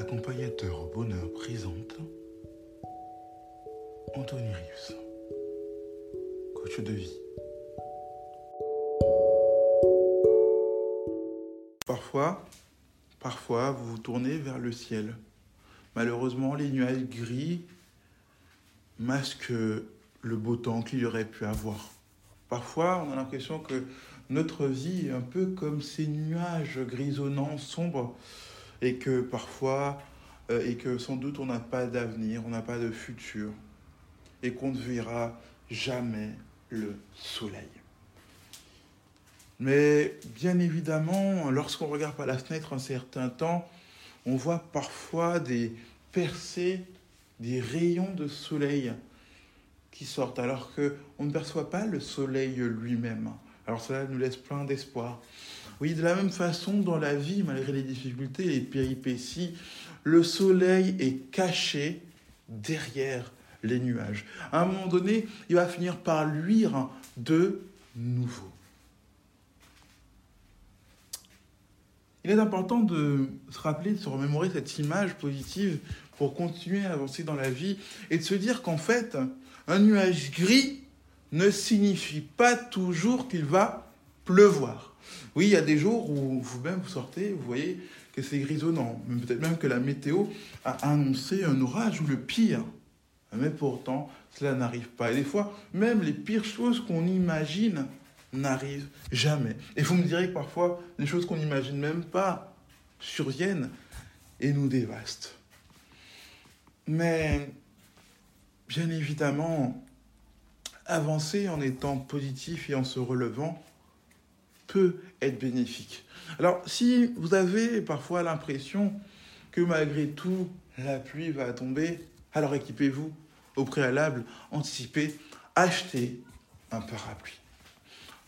Accompagnateur au bonheur présente Anthony Rius, coach de vie. Parfois, parfois, vous vous tournez vers le ciel. Malheureusement, les nuages gris masquent le beau temps qu'il y aurait pu avoir. Parfois, on a l'impression que notre vie est un peu comme ces nuages grisonnants, sombres, et que parfois, euh, et que sans doute on n'a pas d'avenir, on n'a pas de futur, et qu'on ne verra jamais le soleil. Mais bien évidemment, lorsqu'on regarde par la fenêtre un certain temps, on voit parfois des percées, des rayons de soleil qui sortent, alors qu'on ne perçoit pas le soleil lui-même. Alors cela nous laisse plein d'espoir. Oui, de la même façon, dans la vie, malgré les difficultés, les péripéties, le soleil est caché derrière les nuages. À un moment donné, il va finir par luire de nouveau. Il est important de se rappeler, de se remémorer cette image positive pour continuer à avancer dans la vie et de se dire qu'en fait, un nuage gris ne signifie pas toujours qu'il va pleuvoir. Oui, il y a des jours où vous-même vous sortez, vous voyez que c'est grisonnant, peut-être même que la météo a annoncé un orage ou le pire. Mais pourtant, cela n'arrive pas. Et des fois, même les pires choses qu'on imagine n'arrivent jamais. Et vous me direz que parfois, les choses qu'on n'imagine même pas surviennent et nous dévastent. Mais, bien évidemment, avancer en étant positif et en se relevant peut être bénéfique. Alors, si vous avez parfois l'impression que malgré tout, la pluie va tomber, alors équipez-vous au préalable, anticipez, achetez un parapluie.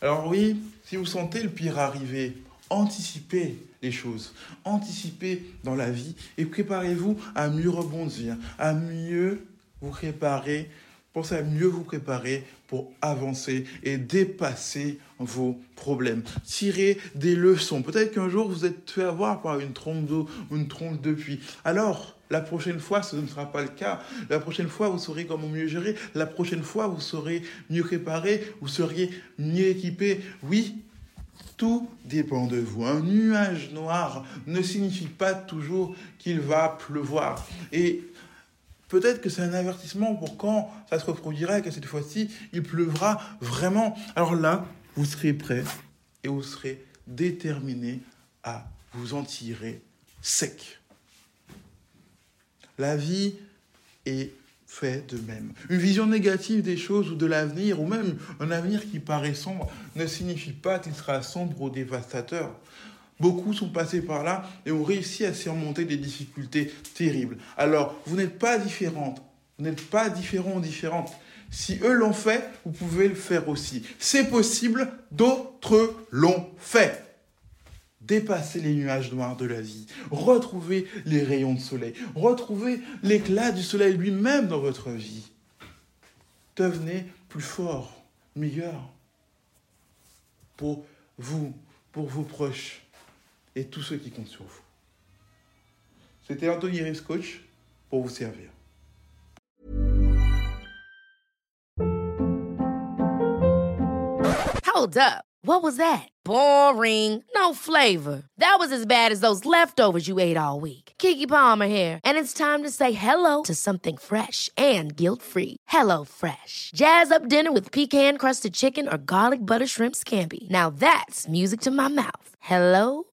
Alors oui, si vous sentez le pire arriver, anticipez les choses, anticipez dans la vie et préparez-vous à mieux rebondir, à mieux vous préparer, pensez à mieux vous préparer pour avancer et dépasser vos problèmes. Tirez des leçons. Peut-être qu'un jour vous êtes fait avoir par une trompe d'eau ou une trompe de pluie. Alors, la prochaine fois, ce ne sera pas le cas. La prochaine fois, vous saurez comment mieux gérer. La prochaine fois, vous serez mieux préparé, vous seriez mieux équipé. Oui, tout dépend de vous. Un nuage noir ne signifie pas toujours qu'il va pleuvoir. Et peut-être que c'est un avertissement pour quand ça se reproduira et que cette fois-ci, il pleuvra vraiment. Alors là, vous serez prêt et vous serez déterminé à vous en tirer sec. La vie est faite de même. Une vision négative des choses ou de l'avenir, ou même un avenir qui paraît sombre, ne signifie pas qu'il sera sombre ou dévastateur. Beaucoup sont passés par là et ont réussi à surmonter des difficultés terribles. Alors, vous n'êtes pas différente, vous n'êtes pas différent ou différente. Si eux l'ont fait, vous pouvez le faire aussi. C'est possible, d'autres l'ont fait dépasser les nuages noirs de la vie, retrouver les rayons de soleil, retrouver l'éclat du soleil lui-même dans votre vie. Devenez plus fort, meilleur pour vous, pour vos proches et tous ceux qui comptent sur vous. C'était Anthony Rives, coach, pour vous servir. Hold up. What was that? Boring. No flavor. That was as bad as those leftovers you ate all week. Kiki Palmer here, and it's time to say hello to something fresh and guilt-free. Hello Fresh. Jazz up dinner with pecan-crusted chicken or garlic butter shrimp scampi. Now that's music to my mouth. Hello